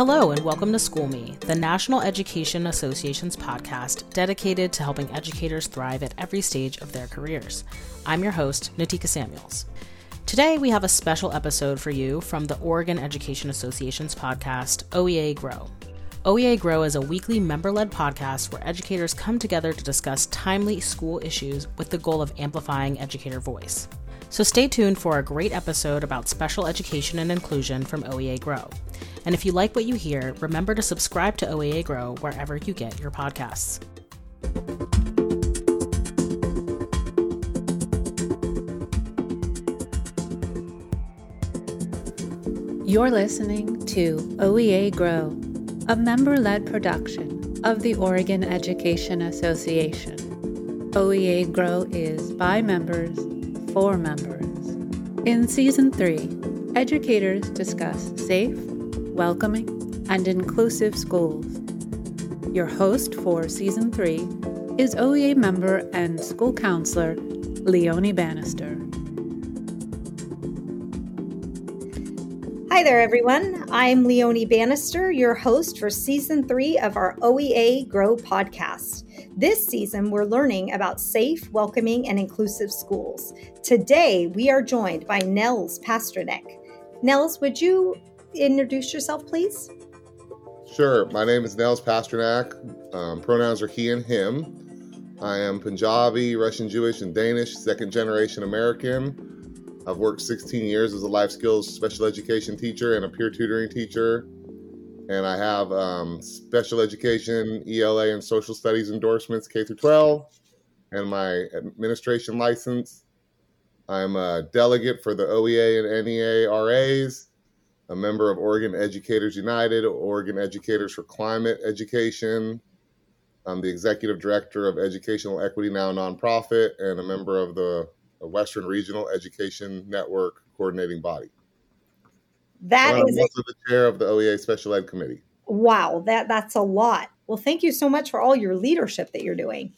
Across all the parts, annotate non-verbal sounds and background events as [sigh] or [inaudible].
Hello, and welcome to School Me, the National Education Association's podcast dedicated to helping educators thrive at every stage of their careers. I'm your host, Natika Samuels. Today, we have a special episode for you from the Oregon Education Association's podcast, OEA Grow. OEA Grow is a weekly member led podcast where educators come together to discuss timely school issues with the goal of amplifying educator voice. So stay tuned for a great episode about special education and inclusion from OEA Grow. And if you like what you hear, remember to subscribe to OEA Grow wherever you get your podcasts. You're listening to OEA Grow, a member led production of the Oregon Education Association. OEA Grow is by members for members. In Season 3, educators discuss safe, welcoming, and inclusive schools. Your host for Season 3 is OEA member and school counselor Leonie Bannister. Hi there, everyone. I'm Leonie Bannister, your host for season three of our OEA Grow podcast. This season, we're learning about safe, welcoming, and inclusive schools. Today, we are joined by Nels Pasternak. Nels, would you introduce yourself, please? Sure. My name is Nels Pasternak. Um, pronouns are he and him. I am Punjabi, Russian Jewish, and Danish, second generation American. I've worked 16 years as a life skills special education teacher and a peer tutoring teacher and I have um, special education, ELA, and social studies endorsements K through 12, and my administration license. I'm a delegate for the OEA and NEA RAs, a member of Oregon Educators United, Oregon Educators for Climate Education. I'm the executive director of Educational Equity Now nonprofit and a member of the Western Regional Education Network coordinating body. That well, is I'm also the chair of the OEA Special Ed Committee. Wow, that that's a lot. Well, thank you so much for all your leadership that you're doing.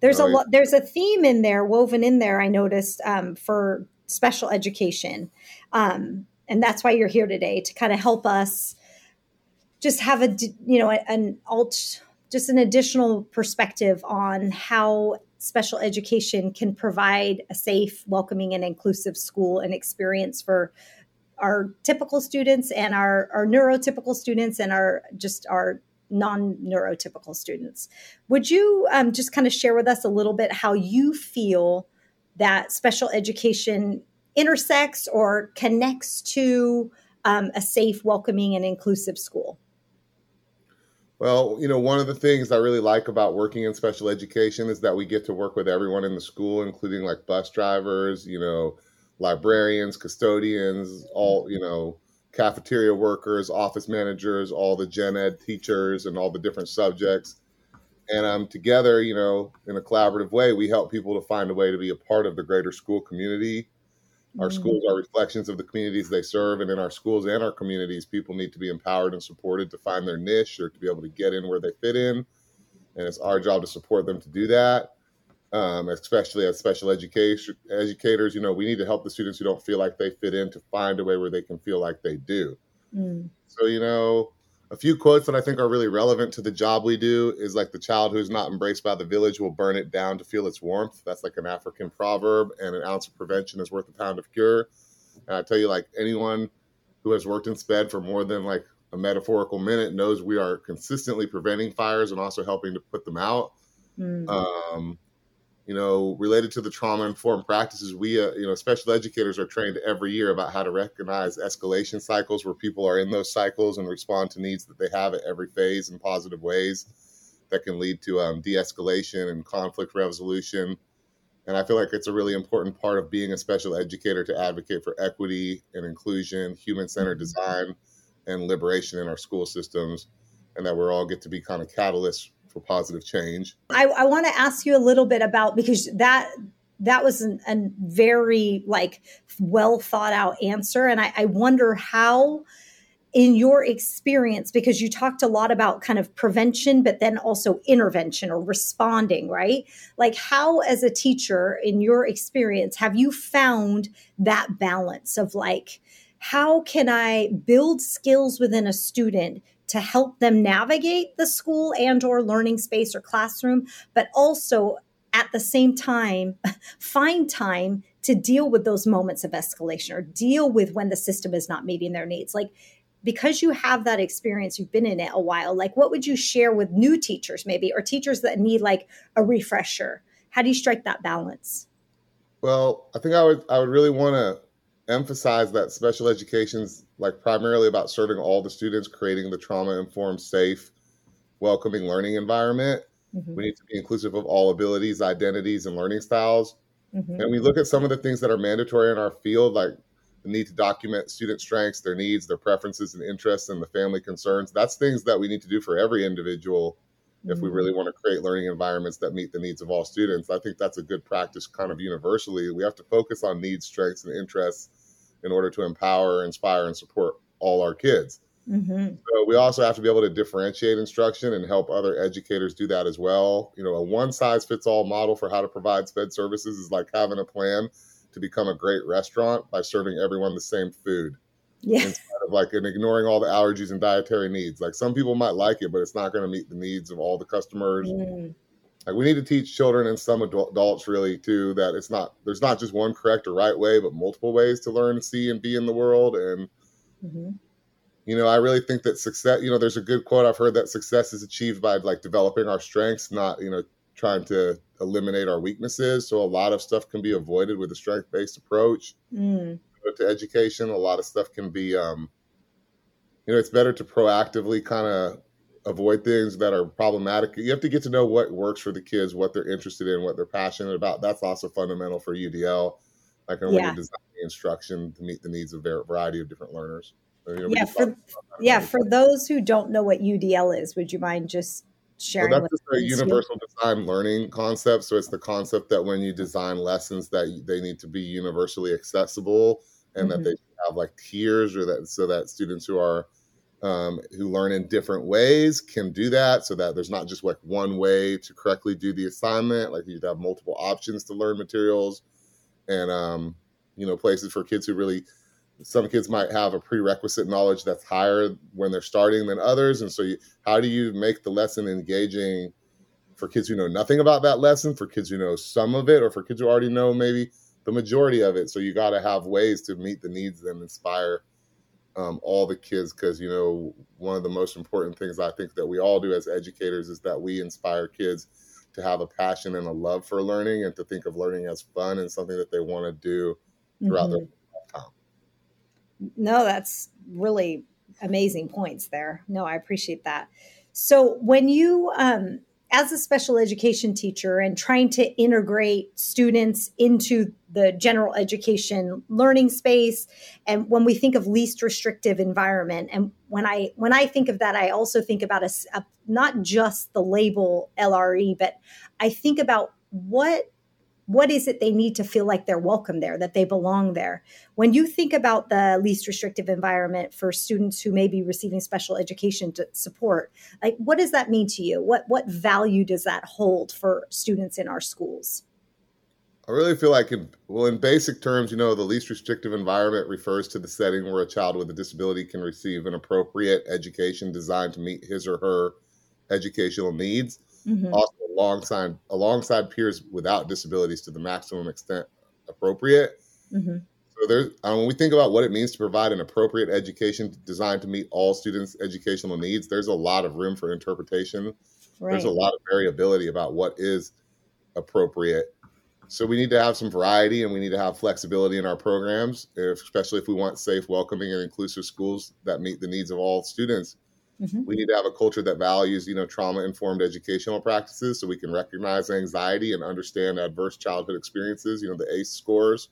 There's a lot. There's a theme in there woven in there. I noticed um, for special education, um, and that's why you're here today to kind of help us just have a you know an alt just an additional perspective on how special education can provide a safe, welcoming, and inclusive school and experience for our typical students and our, our neurotypical students and our just our non-neurotypical students. Would you um, just kind of share with us a little bit how you feel that special education intersects or connects to um, a safe, welcoming, and inclusive school? Well, you know, one of the things I really like about working in special education is that we get to work with everyone in the school, including like bus drivers, you know, librarians, custodians, all, you know, cafeteria workers, office managers, all the gen ed teachers, and all the different subjects. And um, together, you know, in a collaborative way, we help people to find a way to be a part of the greater school community. Our mm-hmm. schools are reflections of the communities they serve, and in our schools and our communities, people need to be empowered and supported to find their niche or to be able to get in where they fit in. And it's our job to support them to do that um, especially as special education educators. You know, we need to help the students who don't feel like they fit in to find a way where they can feel like they do. Mm. So, you know, a few quotes that I think are really relevant to the job we do is like the child who is not embraced by the village will burn it down to feel its warmth. That's like an African proverb, and an ounce of prevention is worth a pound of cure. And I tell you, like anyone who has worked in SPED for more than like a metaphorical minute knows we are consistently preventing fires and also helping to put them out. Mm. Um, you know, related to the trauma informed practices, we, uh, you know, special educators are trained every year about how to recognize escalation cycles where people are in those cycles and respond to needs that they have at every phase in positive ways that can lead to um, de escalation and conflict resolution. And I feel like it's a really important part of being a special educator to advocate for equity and inclusion, human centered mm-hmm. design, and liberation in our school systems, and that we all get to be kind of catalysts for positive change. I, I want to ask you a little bit about because that that was a very like well thought out answer, and I, I wonder how in your experience because you talked a lot about kind of prevention but then also intervention or responding right like how as a teacher in your experience have you found that balance of like how can i build skills within a student to help them navigate the school and or learning space or classroom, but also at the same time [laughs] find time to deal with those moments of escalation or deal with when the system is not meeting their needs. Like because you have that experience, you've been in it a while, like what would you share with new teachers maybe or teachers that need like a refresher? How do you strike that balance? Well, I think I would I would really want to emphasize that special education's like primarily about serving all the students, creating the trauma informed, safe, welcoming learning environment. Mm-hmm. We need to be inclusive of all abilities, identities, and learning styles. Mm-hmm. And we look at some of the things that are mandatory in our field, like the need to document student strengths, their needs, their preferences and interests, and the family concerns. That's things that we need to do for every individual mm-hmm. if we mm-hmm. really want to create learning environments that meet the needs of all students. I think that's a good practice kind of universally. We have to focus on needs, strengths, and interests in order to empower, inspire, and support all our kids. Mm-hmm. So we also have to be able to differentiate instruction and help other educators do that as well. You know, a one size fits all model for how to provide SPED services is like having a plan to become a great restaurant by serving everyone the same food. Yeah. Instead of like and ignoring all the allergies and dietary needs. Like some people might like it, but it's not going to meet the needs of all the customers. Mm. Like we need to teach children and some adults really too that it's not there's not just one correct or right way, but multiple ways to learn, see, and be in the world. And mm-hmm. you know, I really think that success. You know, there's a good quote I've heard that success is achieved by like developing our strengths, not you know trying to eliminate our weaknesses. So a lot of stuff can be avoided with a strength based approach mm. to education. A lot of stuff can be, um, you know, it's better to proactively kind of avoid things that are problematic. You have to get to know what works for the kids, what they're interested in, what they're passionate about. That's also fundamental for UDL, like when yeah. you're designing instruction to meet the needs of a variety of different learners. So, you know, yeah, for yeah, for those who don't know what UDL is, would you mind just sharing? Well, that's just a universal design learning concept. So it's the concept that when you design lessons, that they need to be universally accessible and mm-hmm. that they have like tiers, or that so that students who are um, who learn in different ways can do that so that there's not just like one way to correctly do the assignment. Like you have multiple options to learn materials and um, you know places for kids who really some kids might have a prerequisite knowledge that's higher when they're starting than others. And so you, how do you make the lesson engaging for kids who know nothing about that lesson for kids who know some of it or for kids who already know maybe the majority of it? So you got to have ways to meet the needs and inspire um, all the kids because you know one of the most important things I think that we all do as educators is that we inspire kids to have a passion and a love for learning and to think of learning as fun and something that they want to do throughout mm-hmm. their lifetime. No, that's really amazing points there. No, I appreciate that. So when you um, as a special education teacher and trying to integrate students into the general education learning space and when we think of least restrictive environment and when i when i think of that i also think about a, a not just the label lre but i think about what what is it they need to feel like they're welcome there, that they belong there? When you think about the least restrictive environment for students who may be receiving special education support, like what does that mean to you? What what value does that hold for students in our schools? I really feel like, in, well, in basic terms, you know, the least restrictive environment refers to the setting where a child with a disability can receive an appropriate education designed to meet his or her educational needs. Mm-hmm. Also, alongside alongside peers without disabilities to the maximum extent appropriate. Mm-hmm. So there's um, when we think about what it means to provide an appropriate education designed to meet all students' educational needs, there's a lot of room for interpretation. Right. There's a lot of variability about what is appropriate. So we need to have some variety and we need to have flexibility in our programs, especially if we want safe, welcoming, and inclusive schools that meet the needs of all students. Mm-hmm. We need to have a culture that values, you know, trauma-informed educational practices, so we can recognize anxiety and understand adverse childhood experiences. You know, the ACE scores.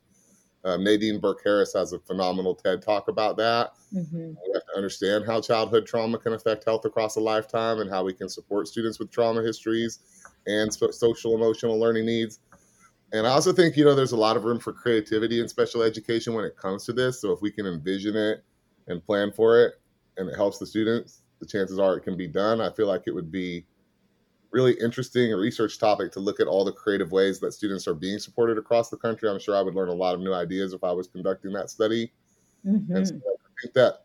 Um, Nadine Burke Harris has a phenomenal TED talk about that. Mm-hmm. We have to understand how childhood trauma can affect health across a lifetime, and how we can support students with trauma histories and social emotional learning needs. And I also think, you know, there's a lot of room for creativity in special education when it comes to this. So if we can envision it and plan for it, and it helps the students, the chances are it can be done. I feel like it would be really interesting a research topic to look at all the creative ways that students are being supported across the country. I'm sure I would learn a lot of new ideas if I was conducting that study. Mm-hmm. And so I think that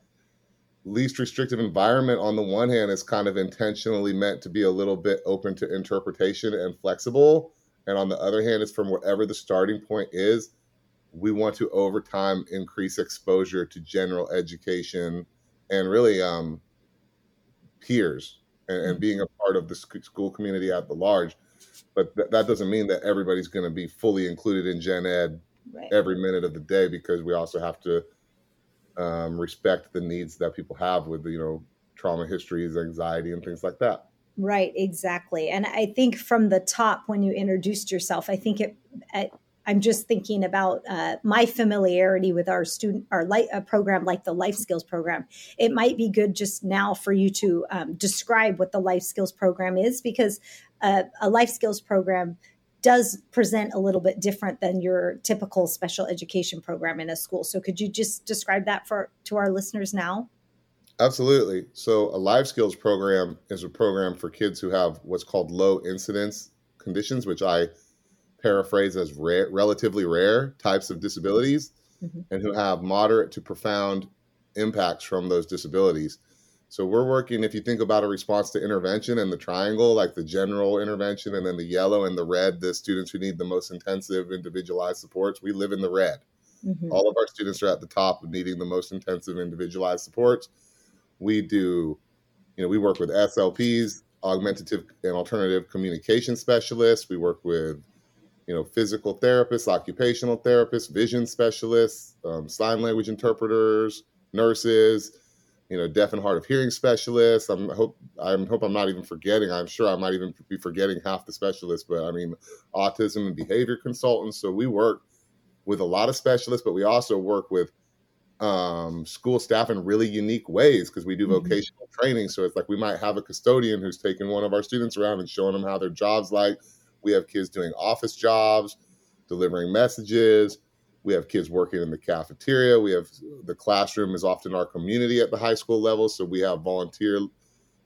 least restrictive environment on the one hand is kind of intentionally meant to be a little bit open to interpretation and flexible and on the other hand is from whatever the starting point is we want to over time increase exposure to general education and really um, peers and, and, being a part of the school community at the large but th- that doesn't mean that everybody's going to be fully included in gen ed right. every minute of the day because we also have to um, respect the needs that people have with you know trauma histories, anxiety, and things like that. Right, exactly. And I think from the top, when you introduced yourself, I think it. I, I'm just thinking about uh, my familiarity with our student, our light, a program like the Life Skills program. It might be good just now for you to um, describe what the Life Skills program is, because uh, a Life Skills program does present a little bit different than your typical special education program in a school. So could you just describe that for to our listeners now? Absolutely. So a life skills program is a program for kids who have what's called low incidence conditions, which I paraphrase as rare, relatively rare types of disabilities, mm-hmm. and who have moderate to profound impacts from those disabilities. So we're working, if you think about a response to intervention and the triangle, like the general intervention, and then the yellow and the red, the students who need the most intensive individualized supports, we live in the red. Mm-hmm. All of our students are at the top of needing the most intensive individualized supports. We do, you know, we work with SLPs, augmentative and alternative communication specialists. We work with, you know, physical therapists, occupational therapists, vision specialists, um, sign language interpreters, nurses you know, deaf and hard of hearing specialists. I'm hope I hope I'm not even forgetting. I'm sure I might even be forgetting half the specialists, but I mean, autism and behavior consultants. So we work with a lot of specialists, but we also work with um, school staff in really unique ways because we do mm-hmm. vocational training. So it's like we might have a custodian who's taking one of our students around and showing them how their job's like. We have kids doing office jobs, delivering messages we have kids working in the cafeteria. We have the classroom is often our community at the high school level. So we have volunteer,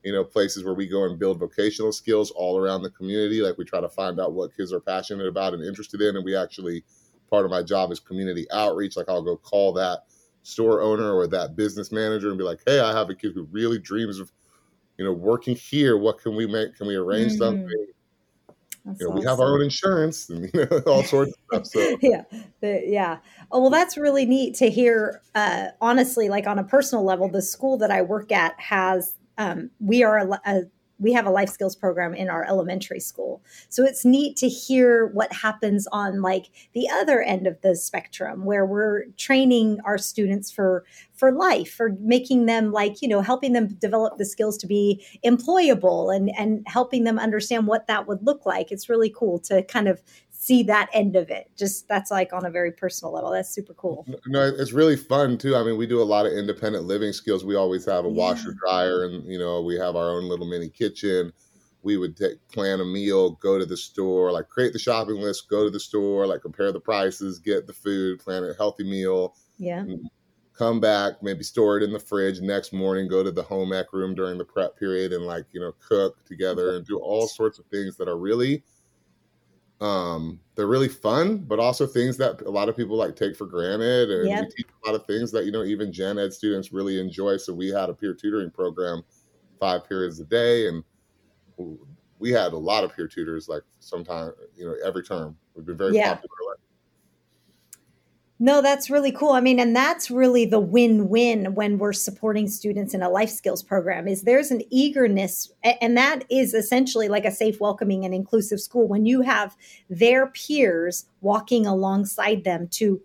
you know, places where we go and build vocational skills all around the community. Like we try to find out what kids are passionate about and interested in. And we actually, part of my job is community outreach. Like I'll go call that store owner or that business manager and be like, hey, I have a kid who really dreams of, you know, working here. What can we make? Can we arrange mm-hmm. something? You know, awesome. we have our own insurance and you [laughs] know, all sorts of stuff. So [laughs] yeah, the, yeah. Oh well, that's really neat to hear. Uh, honestly, like on a personal level, the school that I work at has um, we are a, a we have a life skills program in our elementary school. So it's neat to hear what happens on like the other end of the spectrum where we're training our students for for life, for making them like, you know, helping them develop the skills to be employable and and helping them understand what that would look like. It's really cool to kind of see that end of it. Just that's like on a very personal level. That's super cool. No, it's really fun too. I mean, we do a lot of independent living skills. We always have a yeah. washer dryer, and you know, we have our own little mini kitchen. We would take, plan a meal, go to the store, like create the shopping list, go to the store, like compare the prices, get the food, plan a healthy meal. Yeah. Mm-hmm. Come back, maybe store it in the fridge. Next morning, go to the home ec room during the prep period and like you know cook together [laughs] and do all sorts of things that are really um they're really fun but also things that a lot of people like take for granted and yep. we teach a lot of things that you know even gen ed students really enjoy so we had a peer tutoring program five periods a day and we had a lot of peer tutors like sometimes, you know every term we've been very yeah. popular no, that's really cool. I mean, and that's really the win-win when we're supporting students in a life skills program is there's an eagerness and that is essentially like a safe, welcoming and inclusive school when you have their peers walking alongside them to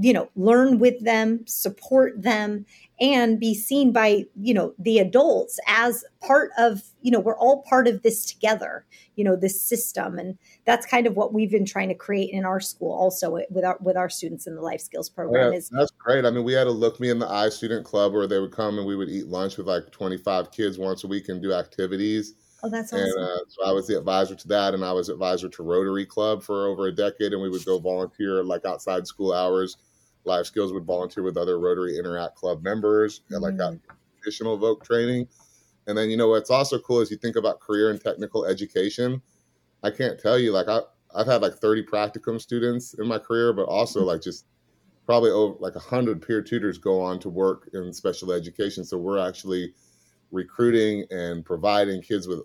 you know, learn with them, support them and be seen by, you know, the adults as part of, you know, we're all part of this together, you know, this system. And that's kind of what we've been trying to create in our school also with our with our students in the life skills program yeah, is that's great. I mean we had a look me in the eye student club where they would come and we would eat lunch with like 25 kids once a week and do activities. Oh that's awesome. and uh, so i was the advisor to that and i was advisor to rotary club for over a decade and we would go volunteer like outside school hours life skills would volunteer with other rotary interact club members and like got mm. additional voc training and then you know what's also cool is you think about career and technical education I can't tell you like I I've had like 30 practicum students in my career, but also like just probably over like 100 peer tutors go on to work in special education. So we're actually recruiting and providing kids with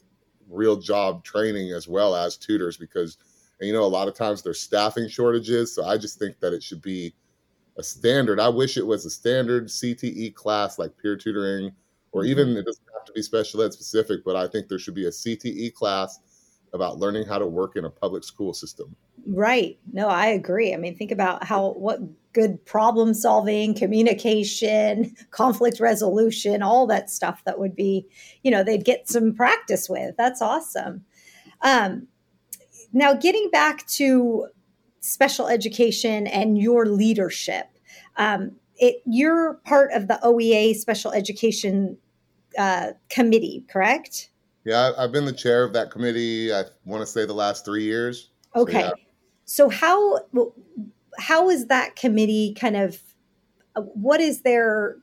real job training as well as tutors because and, you know a lot of times there's staffing shortages so i just think that it should be a standard i wish it was a standard cte class like peer tutoring or even mm-hmm. it doesn't have to be special ed specific but i think there should be a cte class about learning how to work in a public school system right no i agree i mean think about how what good problem solving, communication, [laughs] conflict resolution, all that stuff that would be, you know, they'd get some practice with. That's awesome. Um, now, getting back to special education and your leadership, um, it, you're part of the OEA Special Education uh, Committee, correct? Yeah, I've been the chair of that committee. I want to say the last three years. Okay. So, yeah. so how how is that committee kind of what is their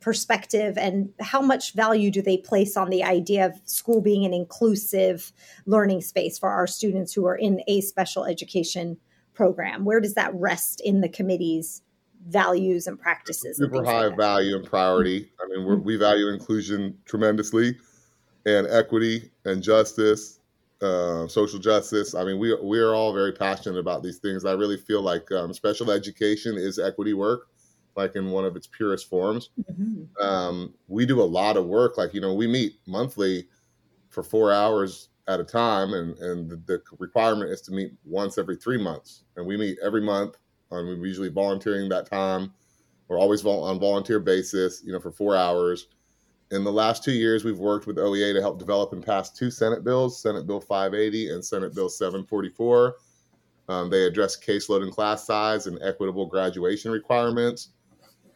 perspective and how much value do they place on the idea of school being an inclusive learning space for our students who are in a special education program where does that rest in the committee's values and practices super and high like value and priority i mean mm-hmm. we value inclusion tremendously and equity and justice uh, social justice. I mean, we we are all very passionate about these things. I really feel like um, special education is equity work, like in one of its purest forms. Mm-hmm. Um, we do a lot of work. Like you know, we meet monthly for four hours at a time, and and the, the requirement is to meet once every three months, and we meet every month. And we're usually volunteering that time. We're always on volunteer basis, you know, for four hours in the last two years, we've worked with OEA to help develop and pass two Senate bills Senate Bill 580 and Senate Bill 744. Um, they address caseload and class size and equitable graduation requirements.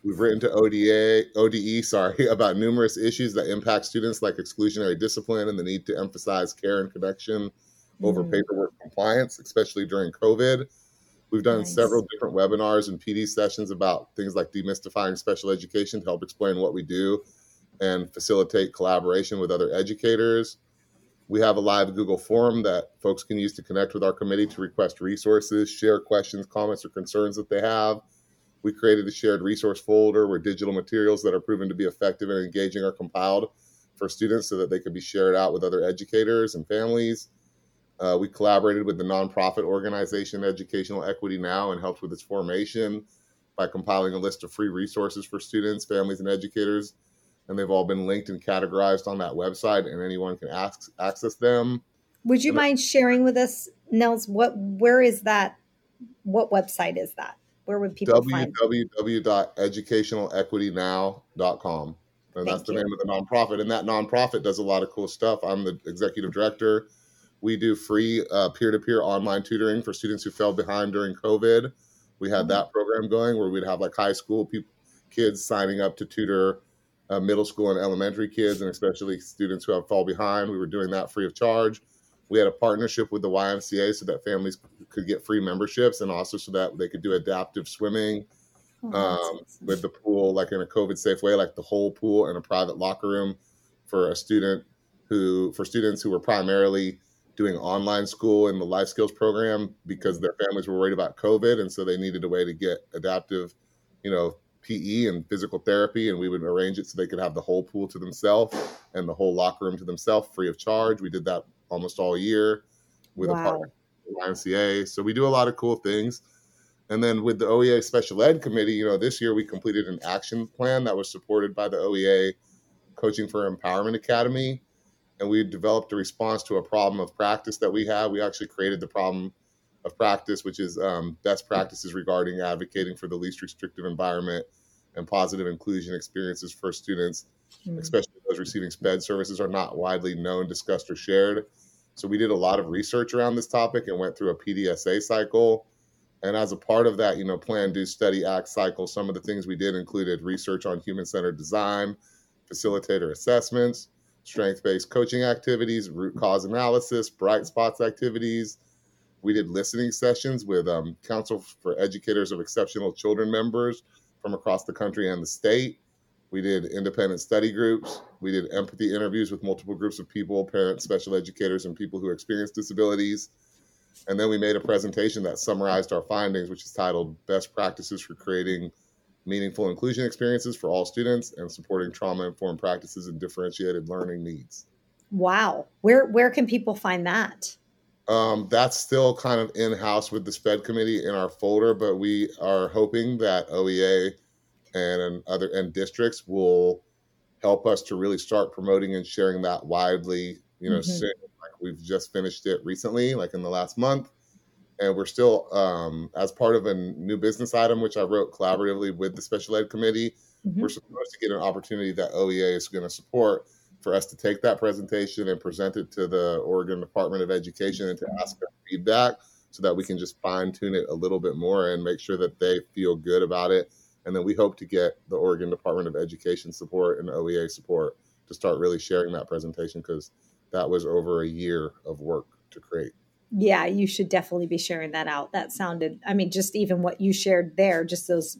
We've written to ODA, ODE, sorry, [laughs] about numerous issues that impact students like exclusionary discipline and the need to emphasize care and connection over mm-hmm. paperwork compliance, especially during COVID. We've done nice. several different webinars and PD sessions about things like demystifying special education to help explain what we do and facilitate collaboration with other educators. We have a live Google form that folks can use to connect with our committee to request resources, share questions, comments, or concerns that they have. We created a shared resource folder where digital materials that are proven to be effective and engaging are compiled for students so that they can be shared out with other educators and families. Uh, we collaborated with the nonprofit organization Educational Equity Now and helped with its formation by compiling a list of free resources for students, families, and educators and they've all been linked and categorized on that website, and anyone can ask, access them. Would you and mind sharing with us, Nels? What where is that? What website is that? Where would people www.educationalequitynow.com. And that's the you. name of the nonprofit. And that nonprofit does a lot of cool stuff. I'm the executive director. We do free uh, peer-to-peer online tutoring for students who fell behind during COVID. We had mm-hmm. that program going where we'd have like high school people, kids signing up to tutor uh, middle school and elementary kids, and especially students who have fall behind. We were doing that free of charge. We had a partnership with the YMCA so that families could get free memberships, and also so that they could do adaptive swimming oh, um, with the pool, like in a COVID safe way, like the whole pool and a private locker room for a student who, for students who were primarily doing online school in the life skills program because their families were worried about COVID, and so they needed a way to get adaptive, you know, PE and physical therapy, and we would arrange it so they could have the whole pool to themselves and the whole locker room to themselves free of charge. We did that almost all year with wow. a partner YMCA. So we do a lot of cool things. And then with the OEA Special Ed Committee, you know, this year we completed an action plan that was supported by the OEA Coaching for Empowerment Academy. And we developed a response to a problem of practice that we have. We actually created the problem of practice, which is um, best practices regarding advocating for the least restrictive environment and positive inclusion experiences for students, mm-hmm. especially those receiving SPED services, are not widely known, discussed, or shared. So we did a lot of research around this topic and went through a PDSA cycle. And as a part of that, you know, plan, do, study, act cycle, some of the things we did included research on human-centered design, facilitator assessments, strength-based coaching activities, root cause analysis, bright spots activities, we did listening sessions with um, Council for Educators of Exceptional Children members from across the country and the state. We did independent study groups. We did empathy interviews with multiple groups of people, parents, special educators, and people who experience disabilities. And then we made a presentation that summarized our findings, which is titled Best Practices for Creating Meaningful Inclusion Experiences for All Students and Supporting Trauma Informed Practices and Differentiated Learning Needs. Wow. Where, where can people find that? Um, that's still kind of in house with the SPED committee in our folder, but we are hoping that OEA and other and districts will help us to really start promoting and sharing that widely. You know, mm-hmm. like we've just finished it recently, like in the last month, and we're still um, as part of a new business item which I wrote collaboratively with the special ed committee. Mm-hmm. We're supposed to get an opportunity that OEA is going to support for us to take that presentation and present it to the Oregon Department of Education and to ask for feedback so that we can just fine tune it a little bit more and make sure that they feel good about it. And then we hope to get the Oregon Department of Education support and OEA support to start really sharing that presentation because that was over a year of work to create. Yeah, you should definitely be sharing that out. That sounded, I mean, just even what you shared there, just those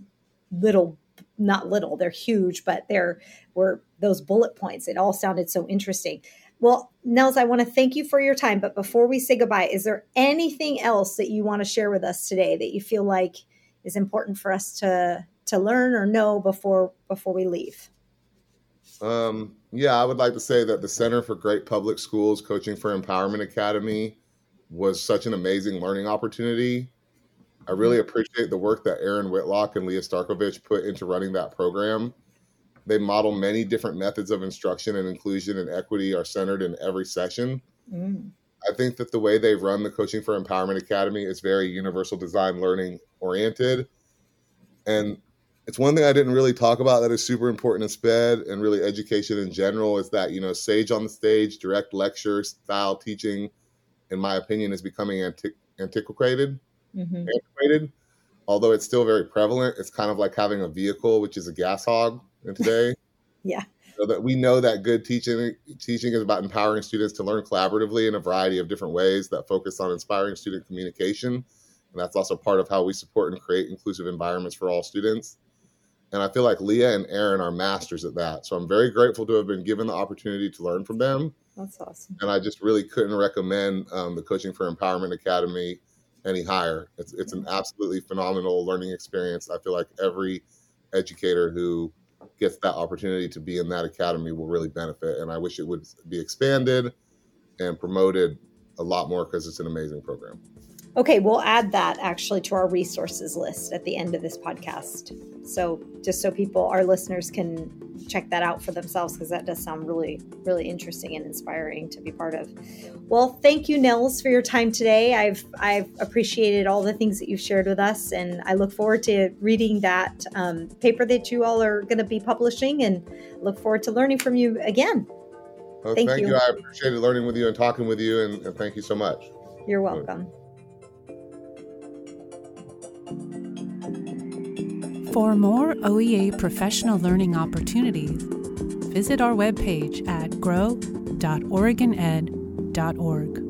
little not little, they're huge, but there were those bullet points. It all sounded so interesting. Well, Nels, I want to thank you for your time. But before we say goodbye, is there anything else that you want to share with us today that you feel like is important for us to to learn or know before before we leave? Um, yeah, I would like to say that the Center for Great Public Schools Coaching for Empowerment Academy was such an amazing learning opportunity I really appreciate the work that Aaron Whitlock and Leah Starkovich put into running that program. They model many different methods of instruction, and inclusion and equity are centered in every session. Mm. I think that the way they run the Coaching for Empowerment Academy is very universal design learning oriented. And it's one thing I didn't really talk about that is super important in SPED and really education in general is that, you know, sage on the stage, direct lecture style teaching, in my opinion, is becoming anti- antiquated mm-hmm. antiquated. Although it's still very prevalent, it's kind of like having a vehicle, which is a gas hog in [laughs] today. yeah. So that we know that good teaching teaching is about empowering students to learn collaboratively in a variety of different ways that focus on inspiring student communication. And that's also part of how we support and create inclusive environments for all students. And I feel like Leah and Aaron are masters at that. So I'm very grateful to have been given the opportunity to learn from them. That's awesome. And I just really couldn't recommend um, the Coaching for Empowerment Academy any higher. It's it's an absolutely phenomenal learning experience. I feel like every educator who gets that opportunity to be in that academy will really benefit, and I wish it would be expanded and promoted a lot more because it's an amazing program. Okay, we'll add that actually to our resources list at the end of this podcast. So, just so people, our listeners, can check that out for themselves because that does sound really, really interesting and inspiring to be part of. Well, thank you, Nels, for your time today. I've I've appreciated all the things that you've shared with us, and I look forward to reading that um, paper that you all are going to be publishing, and look forward to learning from you again. Well, thank, thank you. you. I appreciated learning with you and talking with you, and, and thank you so much. You're welcome. For more OEA professional learning opportunities, visit our webpage at grow.oregoned.org.